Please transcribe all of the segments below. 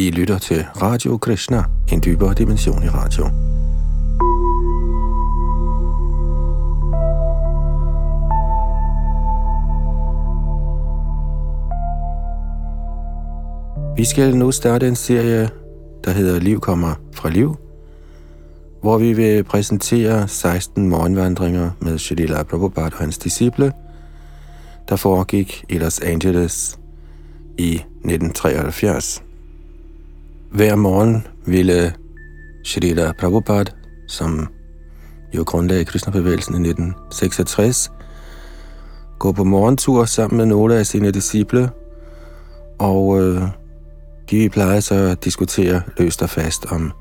I lytter til Radio Krishna, en dybere dimension i radio. Vi skal nu starte en serie, der hedder Liv kommer fra liv, hvor vi vil præsentere 16 morgenvandringer med Shalila Prabhupada og hans disciple, der foregik i Los Angeles i 1973. Hver morgen ville Shalila Prabhupada, som jo grundlagde Krishna-bevægelsen i 1966, gå på morgentur sammen med nogle af sine disciple, og øh, de plejede så at diskutere løst og fast om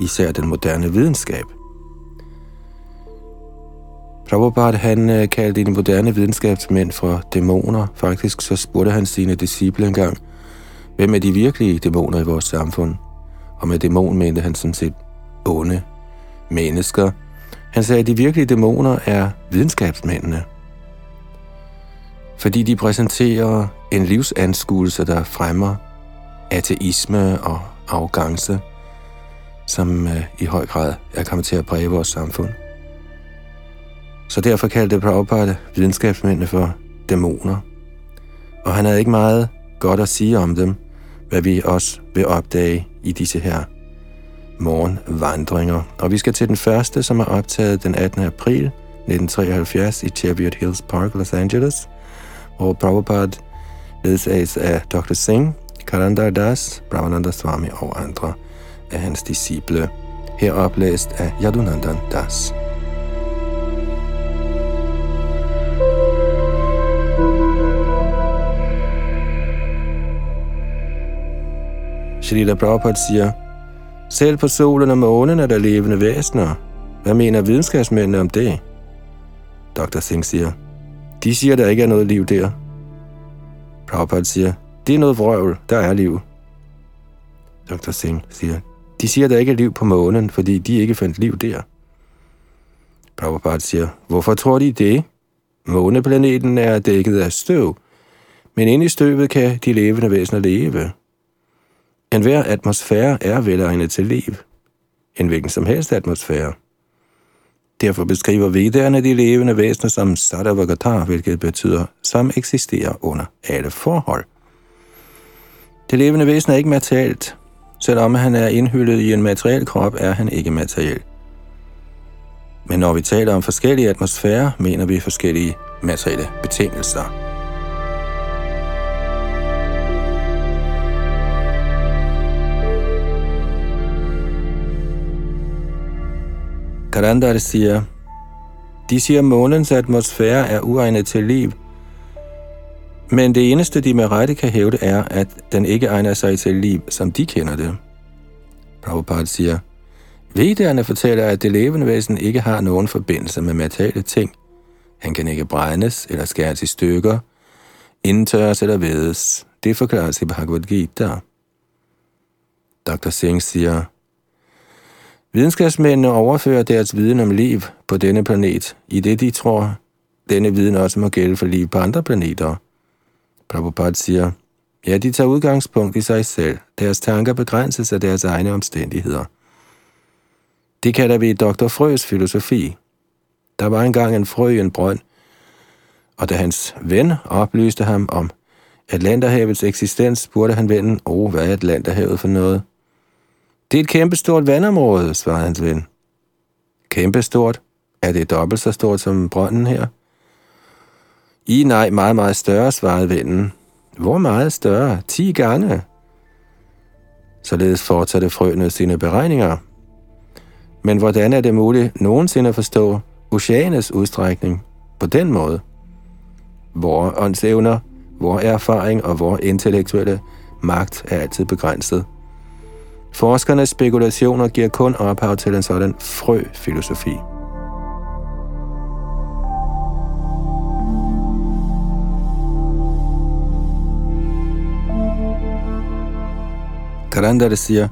især den moderne videnskab. Prabhupada han øh, kaldte de moderne videnskabsmænd for dæmoner. Faktisk så spurgte han sine disciple engang, hvem er de virkelige dæmoner i vores samfund? Og med dæmon mente han sådan set onde mennesker. Han sagde, at de virkelige dæmoner er videnskabsmændene. Fordi de præsenterer en livsanskuelse, der fremmer ateisme og arrogance, som øh, i høj grad er kommet til at præge vores samfund. Så derfor kaldte Prabhupada videnskabsmændene for dæmoner. Og han havde ikke meget godt at sige om dem, hvad vi også vil opdage i disse her morgenvandringer. Og vi skal til den første, som er optaget den 18. april 1973 i Cheviot Hills Park, Los Angeles, hvor Prabhupada ledsages af Dr. Singh, Karandar Das, Brahmananda Swami og andre af hans disciple, her oplæst af Yadunandan Das. Srila Prabhupada siger, selv på solen og månen er der levende væsener. Hvad mener videnskabsmændene om det? Dr. Singh siger, de siger, der ikke er noget liv der. Prabhupada siger, det er noget vrøvl, der er liv. Dr. Singh siger, de siger, der ikke er liv på månen, fordi de ikke fandt liv der. Prabhupada siger, hvorfor tror de det? Måneplaneten er dækket af støv, men inde i støvet kan de levende væsener leve. En hver atmosfære er velegnet til liv. En hvilken som helst atmosfære. Derfor beskriver vedderne de levende væsener som Sadavagatar, hvilket betyder, som eksisterer under alle forhold. Det levende væsen er ikke materielt. Selvom han er indhyllet i en materiel krop, er han ikke materiel. Men når vi taler om forskellige atmosfærer, mener vi forskellige materielle betingelser. Karandar siger, de siger, at månens atmosfære er uegnet til liv, men det eneste, de med rette kan hævde, er, at den ikke egner sig til liv, som de kender det. Prabhupada siger, Vedderne fortæller, at det levende væsen ikke har nogen forbindelse med materielle ting. Han kan ikke brændes eller skæres i stykker, indtørres eller vedes. Det forklares i Bhagavad Gita. Dr. Singh siger, Videnskabsmændene overfører deres viden om liv på denne planet, i det de tror, denne viden også må gælde for liv på andre planeter. Prabhupada siger, ja, de tager udgangspunkt i sig selv. Deres tanker begrænses af deres egne omstændigheder. Det kalder vi Dr. Frøs filosofi. Der var engang en frø i en brønd, og da hans ven oplyste ham om Atlanterhavets eksistens, spurgte han vennen, åh, oh, hvad er Atlanterhavet for noget? Det er et kæmpestort vandområde, svarede hans ven. Kæmpestort? Er det dobbelt så stort som brønden her? I nej, meget, meget større, svarede vennen. Hvor meget større? 10 gange. Således fortsatte frøene sine beregninger. Men hvordan er det muligt nogensinde at forstå oceanets udstrækning på den måde? Hvor åndsevner, hvor erfaring og hvor intellektuelle magt er altid begrænset. Forskernes spekulationer giver kun ophav til en sådan frø-filosofi. Karandar siger,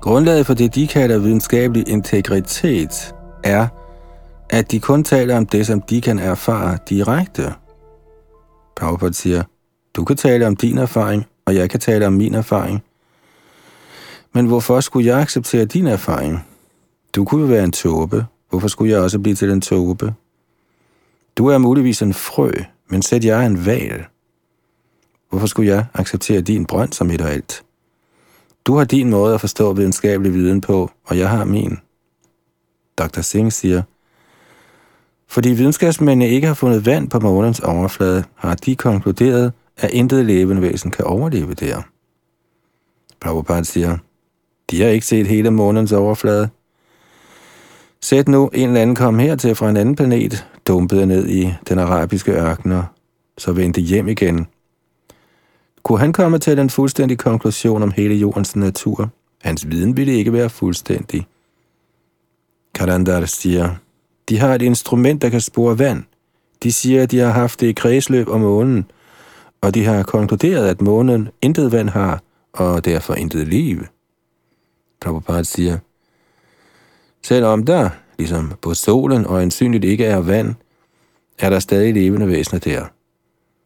Grundlaget for det, de kalder videnskabelig integritet, er, at de kun taler om det, som de kan erfare direkte. Prabhupada siger, du kan tale om din erfaring, og jeg kan tale om min erfaring. Men hvorfor skulle jeg acceptere din erfaring? Du kunne jo være en tåbe. Hvorfor skulle jeg også blive til en tåbe? Du er muligvis en frø, men sæt jeg en val. Hvorfor skulle jeg acceptere din brønd som et og alt? Du har din måde at forstå videnskabelig viden på, og jeg har min. Dr. Singh siger, fordi videnskabsmændene ikke har fundet vand på månens overflade, har de konkluderet, at intet levende væsen kan overleve der. Prabhupada siger, de har ikke set hele månens overflade. Sæt nu en eller anden kom hertil fra en anden planet, dumpede ned i den arabiske ørkener, så vendte hjem igen. Kunne han komme til den fuldstændige konklusion om hele jordens natur? Hans viden ville ikke være fuldstændig. Karandar siger, de har et instrument, der kan spore vand. De siger, at de har haft det i kredsløb om månen, og de har konkluderet, at månen intet vand har, og derfor intet liv. Prabhupada siger, selvom der, ligesom på solen, og ansynligt ikke er vand, er der stadig levende væsener der.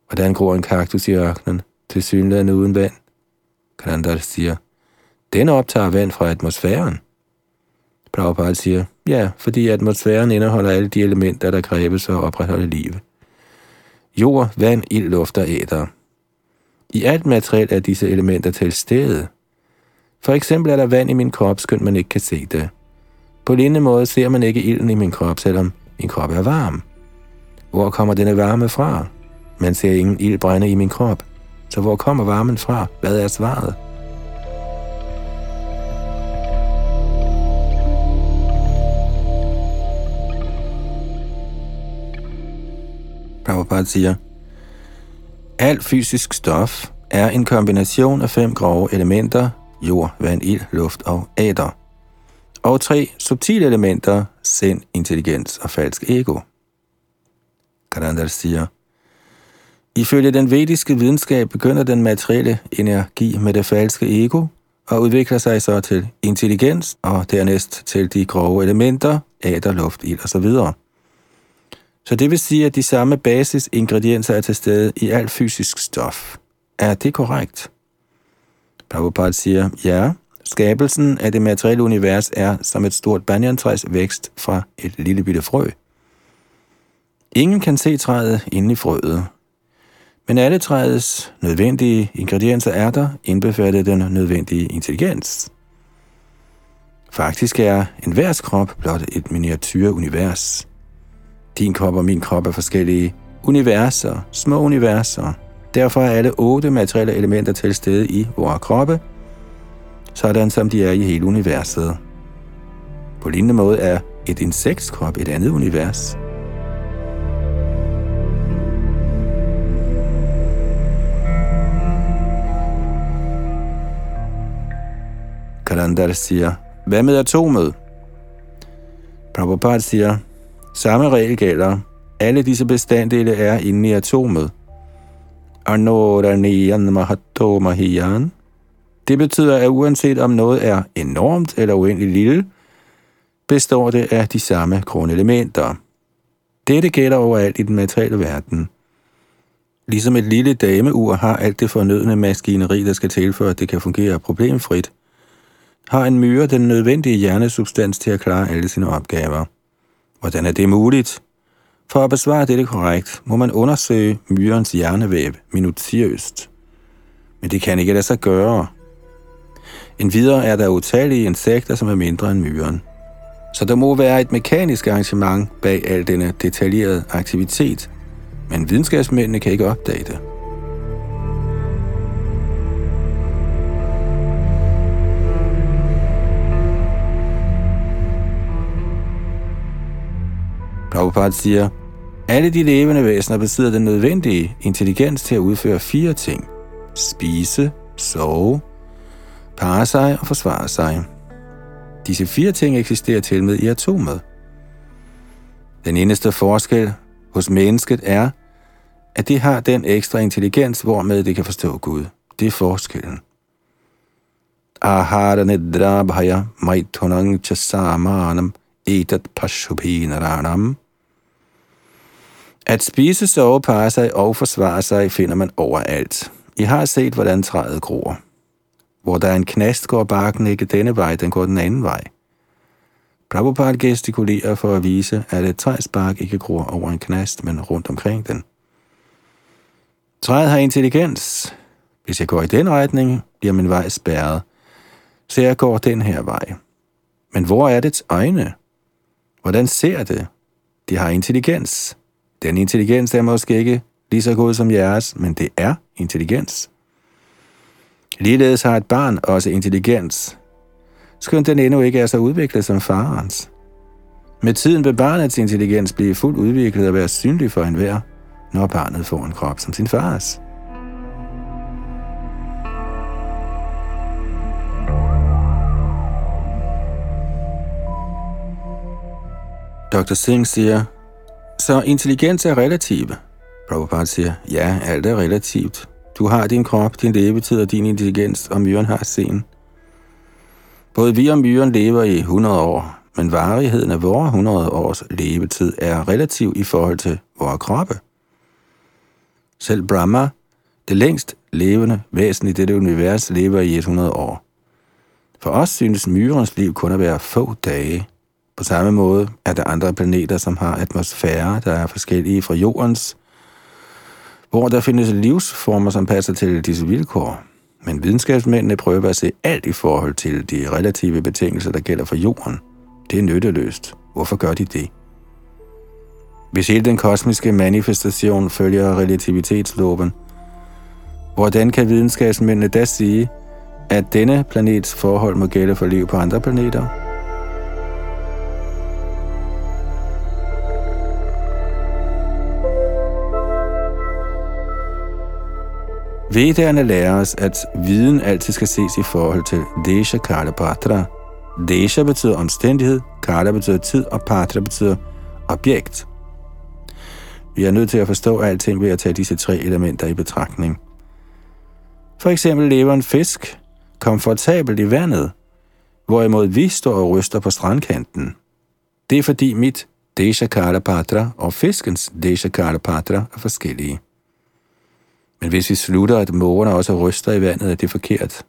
Hvordan gror en kaktus i ørkenen, til synligheden uden vand? Kanandar siger, den optager vand fra atmosfæren. Prabhupada siger, ja, fordi atmosfæren indeholder alle de elementer, der kræves for at opretholde liv. Jord, vand, ild, luft og æder. I alt materiel er disse elementer til stede. For eksempel er der vand i min krop, skønt man ikke kan se det. På lignende måde ser man ikke ilden i min krop, selvom min krop er varm. Hvor kommer denne varme fra? Man ser ingen ild brænde i min krop. Så hvor kommer varmen fra? Hvad er svaret? Prabhupada siger, Alt fysisk stof er en kombination af fem grove elementer, jord, vand, ild, luft og æder. Og tre subtile elementer, sind, intelligens og falsk ego. Karandal siger, Ifølge den vediske videnskab begynder den materielle energi med det falske ego og udvikler sig så til intelligens og dernæst til de grove elementer, æder, luft, ild osv. Så det vil sige, at de samme basisingredienser er til stede i alt fysisk stof. Er det korrekt? Prabhupada siger, ja, skabelsen af det materielle univers er som et stort banyantræs vækst fra et lille bitte frø. Ingen kan se træet inde i frøet, men alle træets nødvendige ingredienser er der, indbefattet den nødvendige intelligens. Faktisk er enhver krop blot et miniatyrunivers. Din krop og min krop er forskellige universer, små universer. Derfor er alle otte materielle elementer til stede i vores kroppe, sådan som de er i hele universet. På lignende måde er et insektskrop et andet univers. Kalandar siger, hvad med atomet? Prabhupada siger, samme regel gælder. Alle disse bestanddele er inde i atomet. Anoraniyan mahato mahiyan. Det betyder, at uanset om noget er enormt eller uendeligt lille, består det af de samme grundelementer. Dette gælder overalt i den materielle verden. Ligesom et lille dameur har alt det fornødne maskineri, der skal til for, at det kan fungere problemfrit, har en myre den nødvendige hjernesubstans til at klare alle sine opgaver. Hvordan er det muligt? For at besvare dette korrekt, må man undersøge myrens hjernevæv minutiøst. Men det kan ikke lade sig gøre. En videre er der utallige insekter, som er mindre end myren. Så der må være et mekanisk arrangement bag al denne detaljerede aktivitet, men videnskabsmændene kan ikke opdage det. Prabhupada siger, alle de levende væsener besidder den nødvendige intelligens til at udføre fire ting. Spise, sove, parre sig og forsvare sig. Disse fire ting eksisterer til med i atomet. Den eneste forskel hos mennesket er, at det har den ekstra intelligens, hvormed det kan forstå Gud. Det er forskellen. Aharane nidra bhaya maitunang chasamanam etat pashubhinaranam at spise, sove, parre sig og forsvare sig finder man overalt. I har set, hvordan træet gror. hvor der er en knast, går barken ikke denne vej, den går den anden vej. Prabhupada gestikulerer for at vise, at et træs bark ikke gror over en knast, men rundt omkring den. Træet har intelligens. Hvis jeg går i den retning, bliver min vej spærret. Så jeg går den her vej. Men hvor er dets øjne? Hvordan ser det? De har intelligens. Den intelligens er måske ikke lige så god som jeres, men det er intelligens. Ligeledes har et barn også intelligens, skønt den endnu ikke er så udviklet som farens. Med tiden vil barnets intelligens blive fuldt udviklet og være synlig for enhver, når barnet får en krop som sin fars. Dr. Singh siger, så intelligens er relativ. Prabhupada siger, ja, alt er relativt. Du har din krop, din levetid og din intelligens, og myren har sen. Både vi og myren lever i 100 år, men varigheden af vores 100 års levetid er relativ i forhold til vores kroppe. Selv Brahma, det længst levende væsen i dette univers, lever i 100 år. For os synes myrens liv kun at være få dage. På samme måde er der andre planeter, som har atmosfære, der er forskellige fra jordens, hvor der findes livsformer, som passer til disse vilkår. Men videnskabsmændene prøver at se alt i forhold til de relative betingelser, der gælder for jorden. Det er nytteløst. Hvorfor gør de det? Hvis hele den kosmiske manifestation følger relativitetsloven, hvordan kan videnskabsmændene da sige, at denne planets forhold må gælde for liv på andre planeter? Vedderne lærer os, at viden altid skal ses i forhold til Desha Kala Patra. Desha betyder omstændighed, Kala betyder tid, og Patra betyder objekt. Vi er nødt til at forstå alting ved at tage disse tre elementer i betragtning. For eksempel lever en fisk komfortabelt i vandet, hvorimod vi står og ryster på strandkanten. Det er fordi mit Desha Kala Patra og fiskens Desha Kala Patra er forskellige. Men hvis vi slutter, at mågerne også ryster i vandet, er det forkert.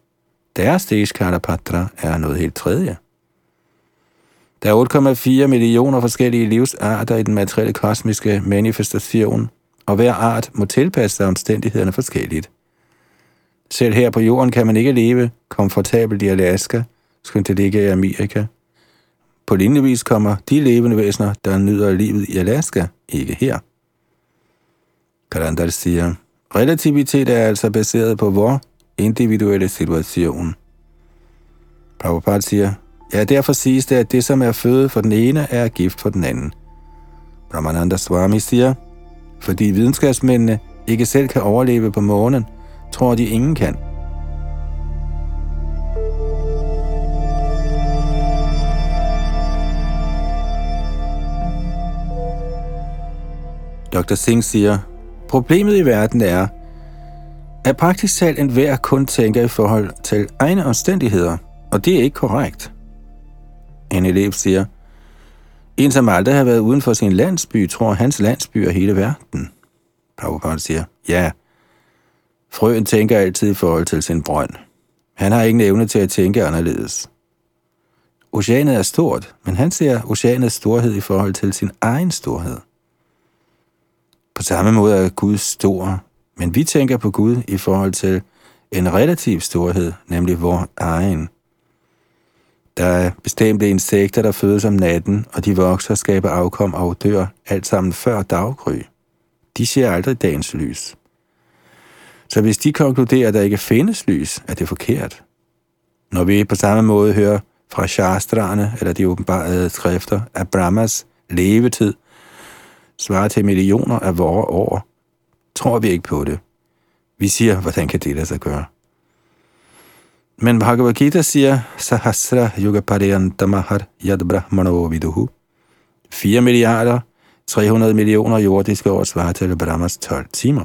Deres Deshkarapatra er noget helt tredje. Der er 8,4 millioner forskellige livsarter i den materielle kosmiske manifestation, og hver art må tilpasse sig omstændighederne forskelligt. Selv her på jorden kan man ikke leve komfortabelt i Alaska, skønt det ligger i Amerika. På lignende vis kommer de levende væsener, der nyder livet i Alaska, ikke her. Karandar siger, Relativitet er altså baseret på vor individuelle situation. Prabhupada siger, ja, derfor siges det, at det, som er føde for den ene, er gift for den anden. Brahmananda Swami siger, fordi videnskabsmændene ikke selv kan overleve på månen, tror de ingen kan. Dr. Singh siger, Problemet i verden er, at praktisk talt enhver kun tænker i forhold til egne omstændigheder, og det er ikke korrekt. En elev siger, en som aldrig har været uden for sin landsby, tror hans landsby er hele verden. Prabhupada siger, ja, frøen tænker altid i forhold til sin brønd. Han har ingen evne til at tænke anderledes. Oceanet er stort, men han ser oceanets storhed i forhold til sin egen storhed. På samme måde er Gud stor, men vi tænker på Gud i forhold til en relativ storhed, nemlig vor egen. Der er bestemte insekter, der fødes om natten, og de vokser, skaber afkom og dør, alt sammen før daggry. De ser aldrig dagens lys. Så hvis de konkluderer, at der ikke findes lys, er det forkert. Når vi på samme måde hører fra shastrene, eller de åbenbarede skrifter, at Brahmas levetid svarer til millioner af vore år, tror vi ikke på det. Vi siger, hvordan kan det lade sig gøre? Men Bhagavad Gita siger, Sahasra Yuga Pariyantamahar Yad Brahmano Viduhu. 4 milliarder, 300 millioner jordiske år svarer til Brahmas 12 timer.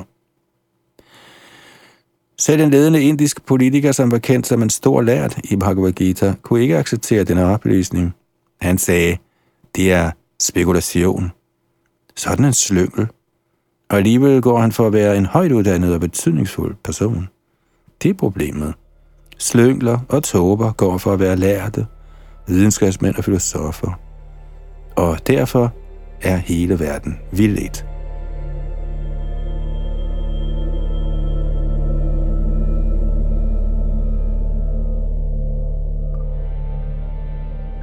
Selv en ledende indisk politiker, som var kendt som en stor lært i Bhagavad Gita, kunne ikke acceptere denne oplysning. Han sagde, det er spekulation. Sådan en slyngel. Og alligevel går han for at være en højt uddannet og betydningsfuld person. Det er problemet. Slyngler og tåber går for at være lærte, videnskabsmænd og filosofer. Og derfor er hele verden vildt.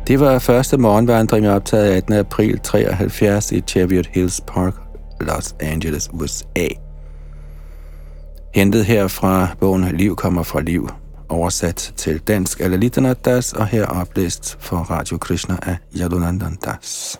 Det var første morgenvandring optaget 18. april 73 i Cheviot Hills Park, Los Angeles, USA. Hentet her fra bogen Liv kommer fra liv, oversat til dansk af Lalitana Das og her oplæst for Radio Krishna af Yadunandan Das.